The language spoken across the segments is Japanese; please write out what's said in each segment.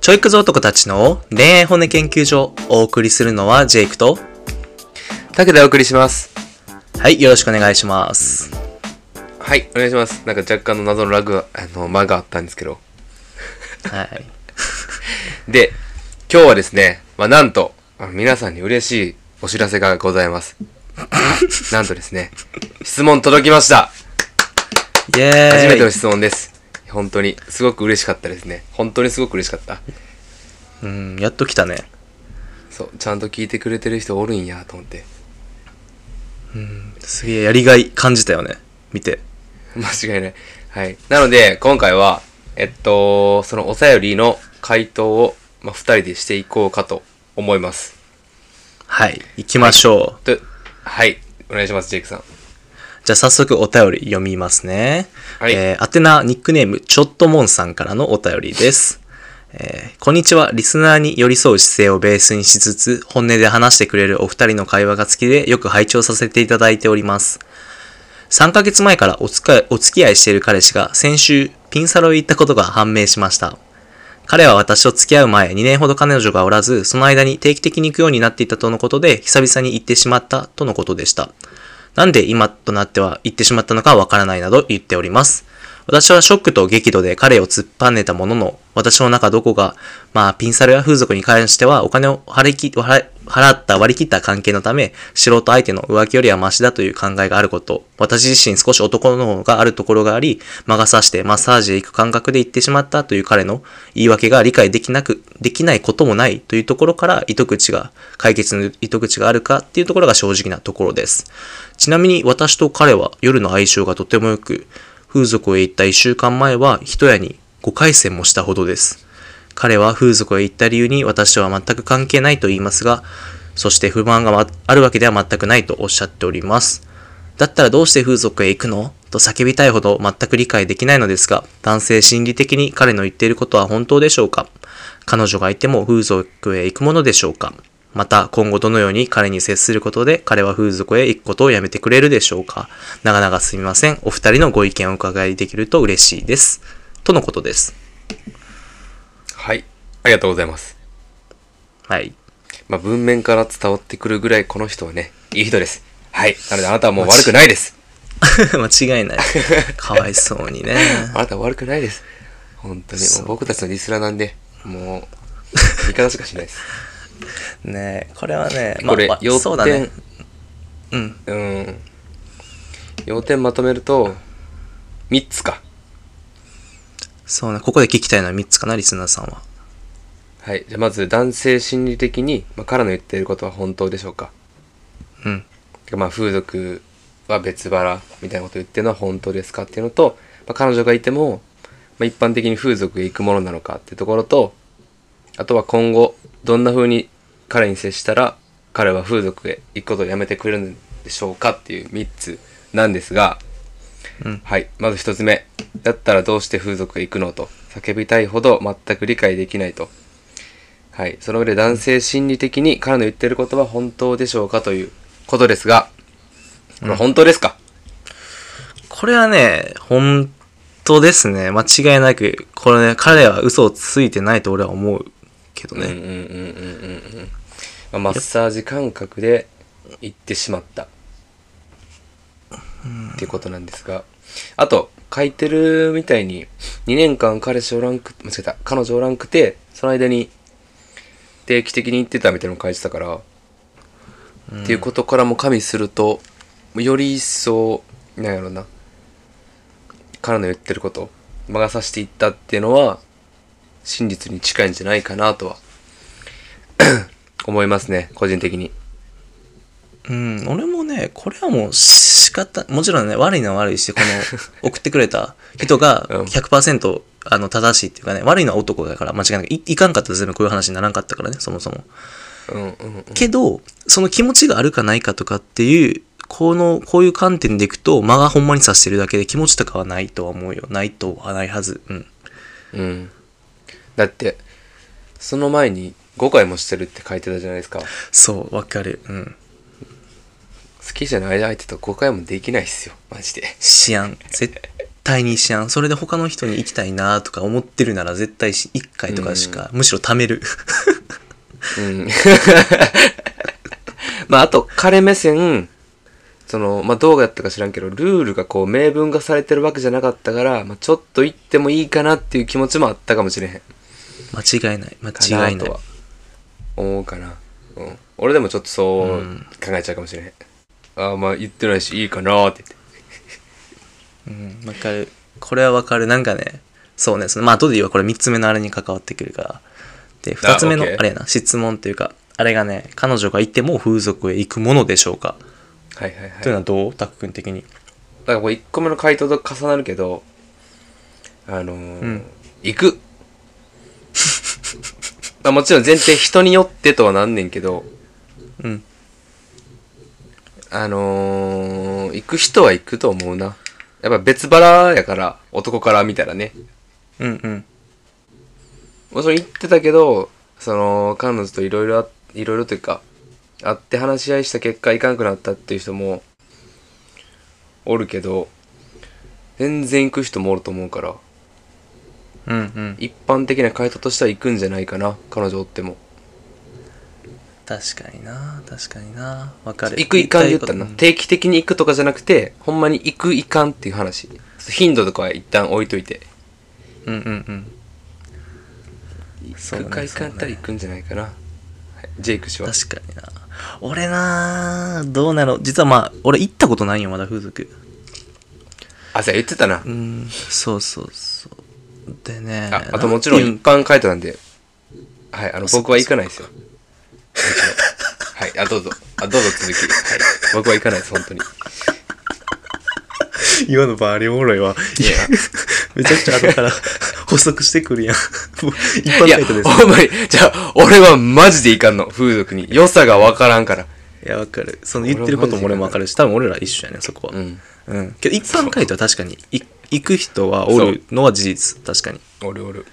ちょいくぞ男たちの恋愛骨研究所お送りするのはジェイクと、竹でお送りします。はい、よろしくお願いします。はい、お願いします。なんか若干の謎のラグが、あの、間があったんですけど。はい。で、今日はですね、まあ、なんと、皆さんに嬉しいお知らせがございます。なんとですね、質問届きました。イエーイ初めての質問です。本当に、すごく嬉しかったですね。本当にすごく嬉しかった。うん、やっと来たね。そう、ちゃんと聞いてくれてる人おるんやと思って。すげえやりがい感じたよね。見て。間違いない。はい。なので、今回は、えっと、そのお便りの回答を、まあ、二人でしていこうかと思います。はい、行きましょう。と、はい。お願いします、ジェイクさん。じゃあ早速お便り読みますね。はいえー、宛名ニックネームちょっともんさんからのお便りです。えーこんにちは。リスナーに寄り添う姿勢をベースにしつつ、本音で話してくれるお二人の会話が好きで、よく拝聴させていただいております。3ヶ月前からおつかお付き合いしている彼氏が先週ピンサロへ行ったことが判明しました。彼は私と付き合う前2年ほど彼女がおらず、その間に定期的に行くようになっていたとのことで、久々に行ってしまったとのことでした。なんで今となっては言ってしまったのかわからないなど言っております。私はショックと激怒で彼を突っぱねたものの、私の中どこが、まあ、ピンサロや風俗に関してはお金を払いき払った割り切った関係のため、素人相手の浮気よりはマシだという考えがあること、私自身少し男の方があるところがあり、魔が差してマッサージへ行く感覚で行ってしまったという彼の言い訳が理解できなく、できないこともないというところから糸口が、解決の糸口があるかっていうところが正直なところです。ちなみに私と彼は夜の相性がとても良く、風俗へ行った一週間前は一夜に5回戦もしたほどです。彼は風俗へ行った理由に私とは全く関係ないと言いますが、そして不満があるわけでは全くないとおっしゃっております。だったらどうして風俗へ行くのと叫びたいほど全く理解できないのですが、男性心理的に彼の言っていることは本当でしょうか？彼女がいても風俗へ行くものでしょうか？また、今後どのように彼に接することで彼は風俗へ行くことをやめてくれるでしょうか長々すみません。お二人のご意見をお伺いできると嬉しいです。とのことです。はい。ありがとうございます。はい。まあ、文面から伝わってくるぐらい、この人はね、いい人です。はい。なので、あなたはもう悪くないです。間違いない。かわいそうにね。あなたは悪くないです。本当に。僕たちのリスナーなんで、もう、味方しかしないです。ねえこれはね、これまあ、要点そうだね。うん。うん。要点まとめると、3つか。そうね。ここで聞きたいのは3つかな、リスナーさんは。はい。じゃあまず、男性心理的に、まあ、彼の言っていることは本当でしょうかうん。まあ、風俗は別腹みたいなことを言ってるのは本当ですかっていうのと、まあ、彼女がいても、まあ、一般的に風俗へ行くものなのかっていうところと、あとは今後、どんな風に彼に接したら、彼は風俗へ行くことをやめてくれるんでしょうかっていう3つなんですが、うんはい。まず1つ目。だったらどうして風俗へ行くのと？叫びたいほど全く理解できないと。はい。その上で男性心理的に彼の言ってることは本当でしょうかということですが、これ本当ですか、これはね、本当ですね。間違いなく、これね、彼は嘘をついてないと俺は思うけどね。うんうんうんうんうんうん。まあ、マッサージ感覚で行ってしまった。っていうことなんですが。あと、書いてるみたいに、2年間彼氏おらんく、間違えた、彼女おらんくて、その間に定期的に行ってたみたいなの書いてたから、っていうことからも加味すると、より一層、なんやろな、彼の言ってること、魔が差していったっていうのは、真実に近いんじゃないかなとは 思いますね個人的にうん、俺もね、これはもう仕方、もちろんね、悪いのは悪いし、この 送ってくれた人がうん100%、あの正しいっていうかね、悪いのは男だから間違いない。いいかんかったら全部こういう話にならんかったからね、そもそも。うんうんうんけど、その気持ちがあるかないかとかっていう、この、こういう観点でいくと、間がほんまに指してるだけで気持ちとかはないとは思うよ。ないとはないはず。うん。うんだってその前に5回もしてるって書いてたじゃないですかそう、わかる。うん。好きじゃない相手と5回もできないっすよマジでしやん。絶対にしやん。それで他の人に行きたいなとか思ってるなら絶対し1回とかしか、むしろ貯める。うん。まあ、あと、彼目線、その、まあ、どうやったか知らんけど、ルールがこう、明文化されてるわけじゃなかったから、まあ、ちょっと行ってもいいかなっていう気持ちもあったかもしれへん。間違いない。間か違いないなとは。思うかな。うん。俺でもちょっとそう考えちゃうかもしれへん。ああ、まあ、言ってないし、いいかなって言って。うん、わかる。これはわかる。なんかね、そうね、まあ後で言うわ、これ3つ目のあれに関わってくるから。で、2つ目のあれやな、質問っていうか、あれがね、彼女がいても風俗へ行くものでしょうか、はいはいはい。というのはどう？タク君的に。だからこれ1個目の回答と重なるけど、あのーん行く。まあもちろん前提人によってとはなんねんけど、うん。あのー、行く人は行くと思うな。やっぱ別腹やから、男から見たらね。うんうん。もちろん行ってたけど、その、彼女といろいろあ、いろいろというか、会って話し合いした結果行かんくなったっていう人も、おるけど、全然行く人もおると思うから、うんうん。一般的な回答としては行くんじゃないかな、彼女おっても。確かにな、確かにな。わかる。行く行かんで言ったらな、うん定期的に行くとかじゃなくて、ほんまに行く行かんっていう話。頻度とかは一旦置いといて。うんうんうん。そうくか行かんやったら行くんじゃないかな。はい、ジェイク氏は。確かにな。俺などうなの実はまあ、俺行ったことないよ、まだ風俗。あ、そうや言ってたな。うん、そうそうそう。でね。あ、あともちろん一般回答なんで、はい、あの、そ僕は行かないですよ。はい、あ、どうぞ。あ、どうぞ続き。はい。僕は行かないです、本当に。今のバーリおもろいわ。いや、めちゃくちゃ後から 補足してくるやん。一般回答です。ほんまに、じゃあ、俺はマジで行かんの、風俗に。良さがわからんから。いや、わかる。その言ってることも俺もわかるし、多分俺ら一緒やね、そこは。うん。うん。けど一般回答は確かに、い行く人はおるのは事実。確かに。おるおる。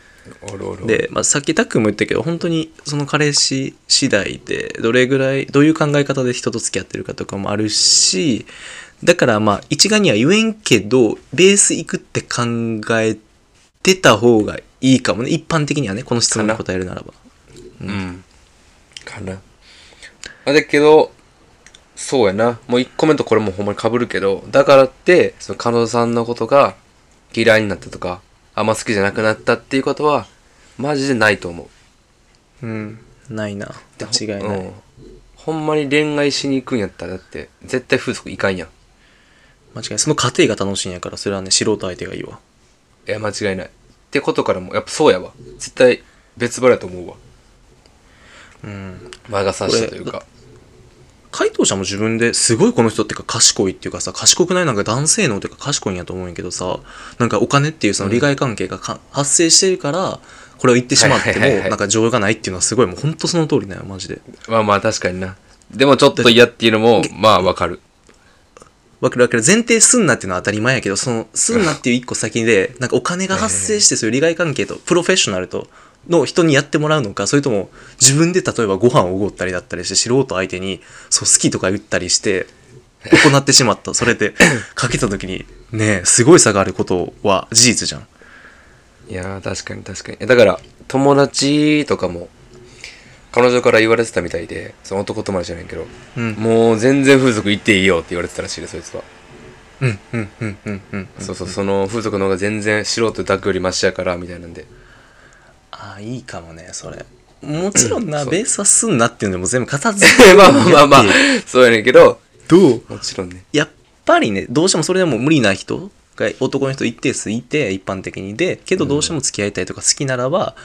おるおる。で、まあ、さっきタックンも言ったけど、本当にその彼氏次第で、どれぐらい、どういう考え方で人と付き合ってるかとかもあるし、だからまあ、一概には言えんけど、ベース行くって考えてた方がいいかもね。一般的にはね、この質問に答えるならば。うん。かな。あ、だけど、そうやな。もう一個目とこれもほんまに被るけど、だからって、その彼女さんのことが嫌いになったとか、あんま好きじゃなくなったっていうことは、マジでないと思う。うん。ないな。間違いない。うんほんまに恋愛しに行くんやったら、だって、絶対風俗行かんやん。間違いない。その過程が楽しいんやから、それはね、素人相手がいいわ。いや、間違いない。ってことからも、やっぱそうやわ。絶対別腹やと思うわ。うん。魔が差したというか。回答者も自分ですごいこの人っていうか賢いっていうかさ賢くないなんか男性能っていうか賢いんやと思うんやけどさなんかお金っていうその利害関係がか、発生してるからこれを言ってしまってもなんか情がないっていうのはすごいもうほんとその通りだよマジで。まあまあ確かにな。でもちょっと嫌っていうのも、まあわかる。わかるわかる。前提すんなっていうのは当たり前やけどそのすんなっていう一個先でなんかお金が発生してそういう利害関係とプロフェッショナルとの人にやってもらうのかそれとも自分で例えばご飯をおごったりだったりして素人相手にそう好きとか言ったりして行ってしまったそれで かけた時にねすごい差があることは事実じゃんいやー確かに確かに。だから、友達とかも、彼女から言われてたみたいで、その男友達じゃないけど、うんもう全然風俗行っていいよって言われてたらしいです、そいつは。うんうんうんうんうんそうそう、その風俗の方が全然素人抱くよりマシやから、みたいなんで。いいかもねそれ。もちろんなそうベースはすんなっていうのでも全部片付け まあまあまあまあ、そうやねんけど、どう？もちろんね。やっぱりねどうしてもそれでも無理な人が男の人一定数いて一般的にでけどどうしても付き合いたいとか好きならば、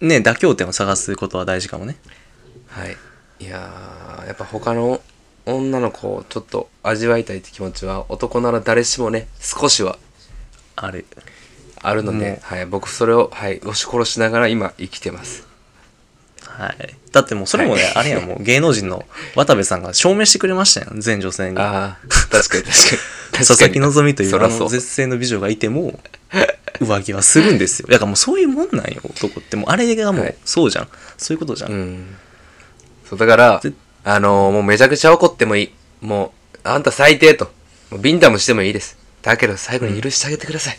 ね妥協点を探すことは大事かもね。はい。いやー、やっぱ他の女の子をちょっと味わいたいって気持ちは、男なら誰しもね、少しはあるあるので、はい、僕それを、はい、押し殺しながら今生きてます。はいだってもうそれもね、あれやもう 芸能人の渡部さんが証明してくれましたよ全女性にああ、確かに 確かに。佐々木希というあそらそうの絶世の美女がいても浮気はするんですよだからもうそういうもんなんよ男ってもうあれがもはいうそうじゃん、そういうことじゃん、うん。そう、だからぜ、あのーもうめちゃくちゃ怒ってもいい。もう、あんた最低と。もうビンタもしてもいいです。だけど最後に許してあげてください。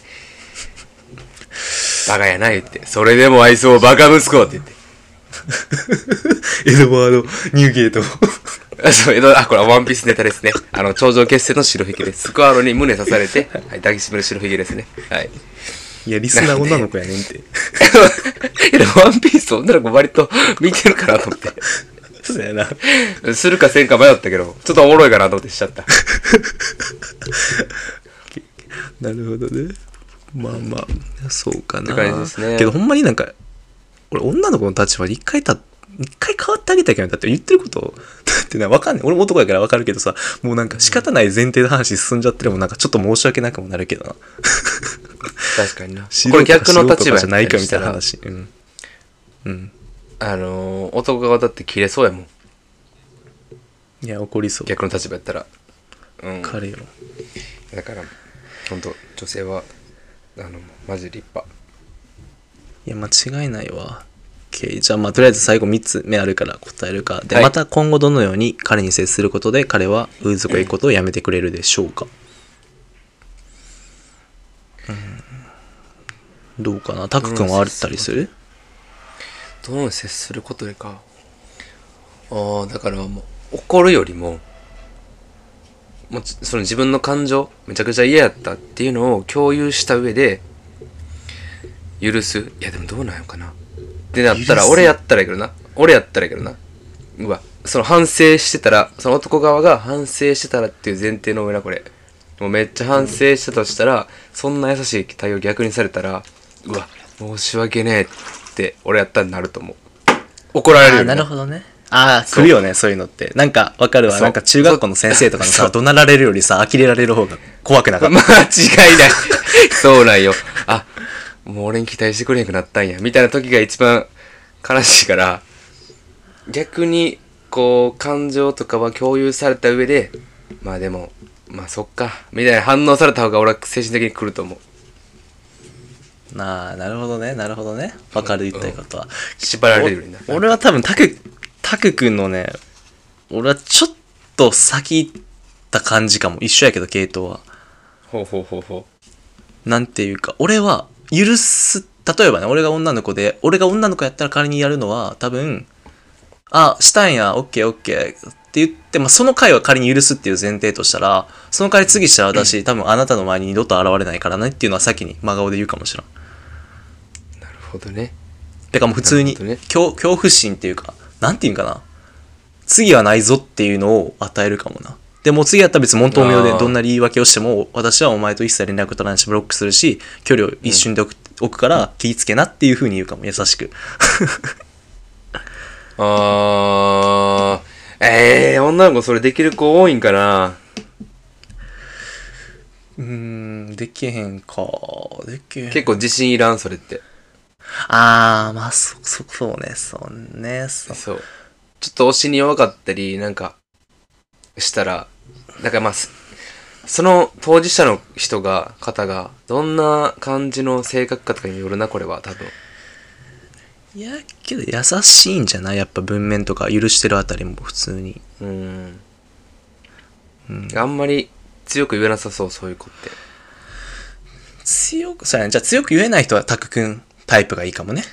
バカやな言って。それでも愛想バカ息子って言って。エドワード・ニューゲート。あ そう、江戸、あ、これはワンピースネタですね。あの、頂上決戦の白ひげです。スクワロに胸刺されて、はい、抱きしめる白ひげですね。はい。いや、リスナー女の子やねんって。いや、ワンピース女の子割と 見てるかなと思って。そうやな。するかせんか迷ったけど、ちょっとおもろいかなと思ってしちゃった。なるほどね。まあまあ、そうかな。って感じですねけどほんまになんか、俺女の子の立場で一回た、一回変わってあげたいけど、だって言ってること、だってな、わかんない。俺も男やからわかるけどさ、もうなんか仕方ない前提で話進んじゃってるもんなんかちょっと申し訳なくもなるけどな。確かにな。素これ逆の立場じゃないかみたいな話。うん。うん。らあのー、男側だって切れそうやもん。いや、怒りそう。逆の立場やったら。うん。彼よ。だから、本当女性は、あの、マジ立派。いや、間違いないわ。OK じゃあ、まあ、とりあえず最後3つ目あるから答えるか。で、はいまた今後どのように彼に接することで彼は風俗へ行くことをやめてくれるでしょうか。うん。どうかな？タク君はあったりする？どの接することでか。ああ、だからもう、怒るよりも、もその自分の感情、めちゃくちゃ嫌やったっていうのを共有した上で、許す。いや、でもどうなんやかな。ってなったら、俺やったらいいけどな。俺やったらいいけどな。うわ、その反省してたら、その男側が反省してたらっていう前提の上な、これ。もうめっちゃ反省したとしたら、そんな優しい対応逆にされたら、うわ、申し訳ねえって、俺やったらなると思う。怒られるなるほどね。ああ、来るよね、そういうのって。なんか、わかるわ。なんか中学校の先生とかにさ、怒鳴られるよりさ、呆れられる方が怖くなかった。間違いない。そうなんよ。あ、もう俺に期待してくれなくなったんや。みたいな時が一番悲しいから、逆に、こう、感情とかは共有された上で、まあでも、まあそっか、みたいな反応された方が俺は精神的に来ると思う。なあ、なるほどね、なるほどね。わかる言いたいことは。縛られるようにな俺は多分タクタク君のね俺はちょっと先行った感じかも。一緒やけど系統は。ほうほうほうほなんていうか俺は許す例えばね俺が女の子で俺が女の子やったら仮にやるのは多分あしたんやオッケーオッケーって言って、まあ、その回は仮に許すっていう前提としたらその代わり次したら私、多分あなたの前に二度と現れないからねっていうのは先に真顔で言うかもしれん。う。なるほどね。てかもう普通にね。恐恐怖心っていうか、なんていうんかな。次はないぞっていうのを与えるかもな。でも次やったら別に問答無用でどんな言い訳をしても、私はお前と一切連絡取らないしブロックするし、距離を一瞬で置く,、から気ぃつけなっていう風に言うかも、優しく。あー、ええー、女の子それできる子多いんかなうーん、できへんか。できへん。結構自信いらん、それって。あー、まあ、そ、そ、そうね、そうね、そう。そう。ちょっと推しに弱かったり、なんか、したら、だからまあ、すその当事者の人が、方が、どんな感じの性格かとかによるな、これは、多分。いや、けど優しいんじゃない？やっぱ文面とか許してるあたりも普通に。うん。うんあんまり強く言えなさそう、そういう子って。強く、そうやね。じゃあ強く言えない人はタク君タイプがいいかもね。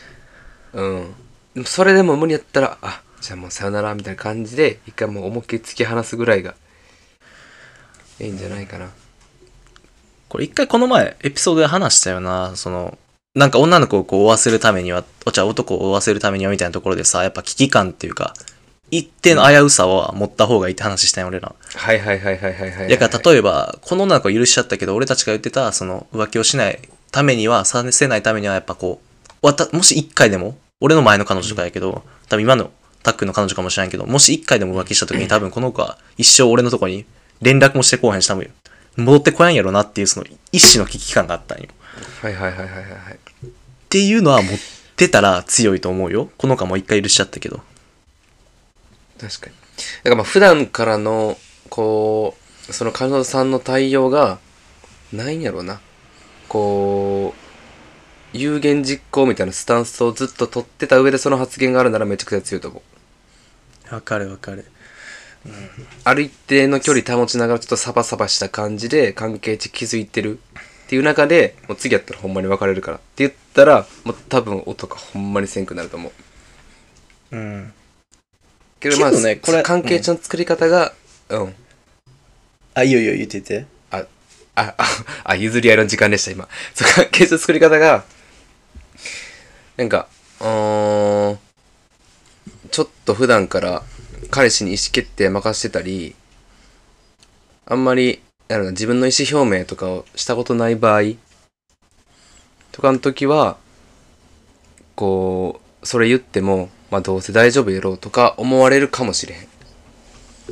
うん。でもそれでも無理やったら、あ、じゃあもうさよなら、みたいな感じで、一回もう思いっきり突き放すぐらいが、いいんじゃないかな。これ一回この前エピソードで話したよな。その、なんか女の子をこう追わせるためには、お茶男を追わせるためにはみたいなところでさ、やっぱ危機感っていうか、一定の危うさは持った方がいいって話したんよ、俺ら。はいはいはいはいはいはい。だから例えば、この女の子は許しちゃったけど、俺たちが言ってた、その浮気をしないためには、させないためには、やっぱこう、わた、もし一回でも、俺の前の彼女とかやけど、多分今のタックの彼女かもしれんけど、もし一回でも浮気した時に 多分この子は一生俺のとこに連絡もしてこうへんし、多分戻ってこやんやろなっていうその一種の危機感があったんよ。はいはいはいはいはいはい。っていうのは持ってたら強いと思うよ。この子はもう一回許しちゃったけど。確かに。だからまあ普段からの、こう、その彼女さんの対応が、ないんやろうな。こう、有言実行みたいなスタンスをずっと取ってた上でその発言があるならめちゃくちゃ強いと思う。わかるわかる。ある一定の距離保ちながらちょっとサバサバした感じで関係値築いてるっていう中でもう次やったらほんまに別れるからって言ったらもう多分音がほんまにせんくなると思ううん。けどまあねこれ関係値の作り方がうんあ、いいよいいよ言ってて。あ、あ、譲り合いの時間でした、今。そう、関係性の作り方が、なんか、うーん、ちょっと普段から彼氏に意思決定任せてたり、あんまり、なんだろうな自分の意思表明とかをしたことない場合、とかの時は、こう、それ言っても、まあどうせ大丈夫やろうとか思われるかもしれへん。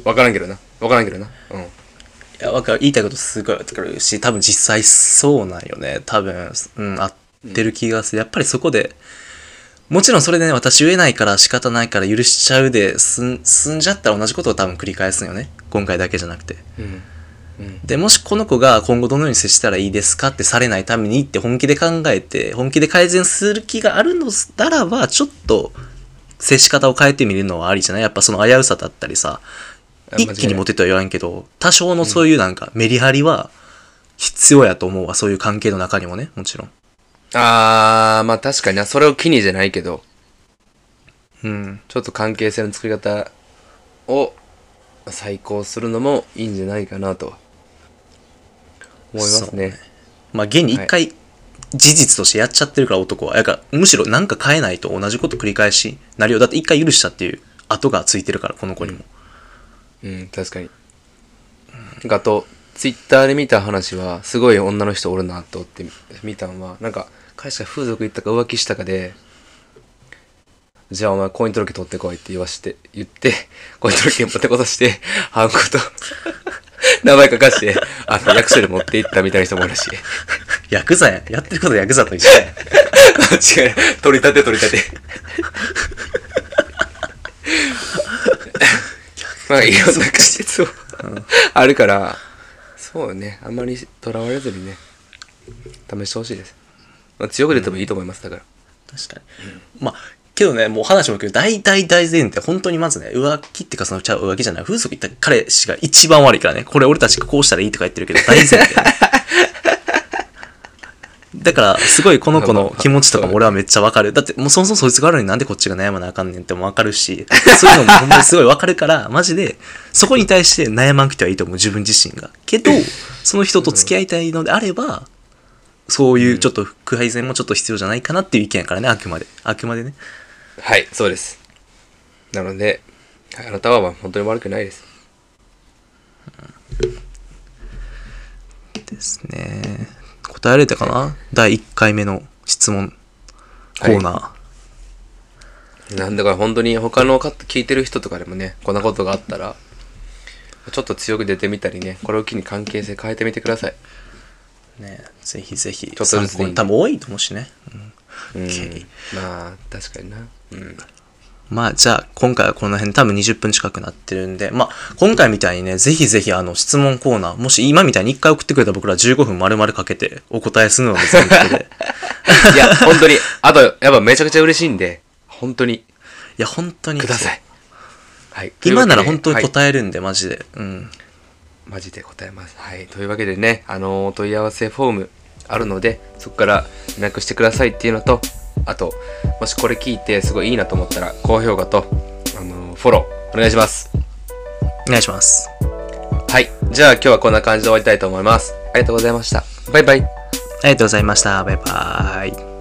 わからんけどな。わからんけどな。うん。いや、わかる。言いたいことすごいわかるし、多分実際そうなんよね。多分、うん、合ってる気がする。やっぱりそこで、もちろんそれでね、私言えないから仕方ないから許しちゃうで、すん、済んじゃったら同じことを多分繰り返すんよね。今回だけじゃなくて。うん。うん。で、もしこの子が今後どのように接したらいいですか？ってされないためにって本気で考えて、本気で改善する気があるのならば、ちょっと接し方を変えてみるのはありじゃない？やっぱその危うさだったりさ、一気にモテとは言わんけど、多少のそういうなんかメリハリは必要やと思うわ。そういう関係の中にもね、もちろん。あー、まあ確かにな、それを機にじゃないけど、うん。ちょっと関係性の作り方を再考するのもいいんじゃないかなとは思いますね。まあ、現に一回事実としてやっちゃってるから男は。やから、むしろなんか変えないと同じこと繰り返しなるよ。だって一回許したっていう後がついてるから、この子にも。うん、確かに。なんかあと、ツイッターで見た話は、すごい女の人おるなと思って見たんは、なんか、彼氏が風俗行ったか浮気したかで、じゃあお前婚姻届取ってこいって言わして、言って、婚姻届持ってこさして、ハンコと、名前書かして、あの、役所で持って行ったみたいな人もいるし。ヤクザやん。やってることヤクザと一緒やん。違う。取り立て取り立て。まあ、いろんな仮説を、あるから、そうよね。あんまりとらわれずにね、試してほしいです。まあ、強く出てもいいと思います、だから。確かに。まあ、けどね、もう話も聞くけど、大大大前提、本当にまずね、浮気ってか、その、ちゃう浮気じゃない、風俗行った彼氏が一番悪いからね、これ俺たちがこうしたらいいとか言ってるけど、大前提。だから、すごいこの子の気持ちとかも俺はめっちゃわかる。だって、もうそもそもそいつが悪いのになんでこっちが悩まなあかんねんってもわかるし、そういうのもほんまにすごいわかるから、マジで、そこに対して悩まんくてはいいと思う、自分自身が。けど、その人と付き合いたいのであれば、そういうちょっと改善もちょっと必要じゃないかなっていう意見やからね、あくまで。あくまでね。はい、そうです。なので、はいあなたはまあ本当に悪くないです。ですね。答えられたかな？第1回目の質問コーナー。なんだから本当に他の方聞いてる人とかでもね、こんなことがあったら、ちょっと強く出てみたりね、これを機に関係性変えてみてください。ねぜひぜひ。ちょっとずつ多分多いと思うしね。うん。OK まあ、確かにな。うん。まあ、じゃあ、今回はこの辺多分20分近くなってるんで、まあ、今回みたいにね、ぜひぜひあの、質問コーナー、もし今みたいに1回送ってくれた僕ら15分丸々かけてお答えするのが別にことで。いや、本当に。あと、やっぱめちゃくちゃ嬉しいんで、本当にいや、本当に。ください。はい。今なら本当にはい答えるんで、マジで。うん。マジで答えます。はい。というわけでね、あのお問い合わせフォームあるので、そこから連絡してくださいっていうのと、あと、もしこれ聞いてすごいいいなと思ったら、高評価と、あのフォローお願いします。お願いします。はい。じゃあ今日はこんな感じで終わりたいと思います。ありがとうございました。バイバイ。ありがとうございました。バイバーイ。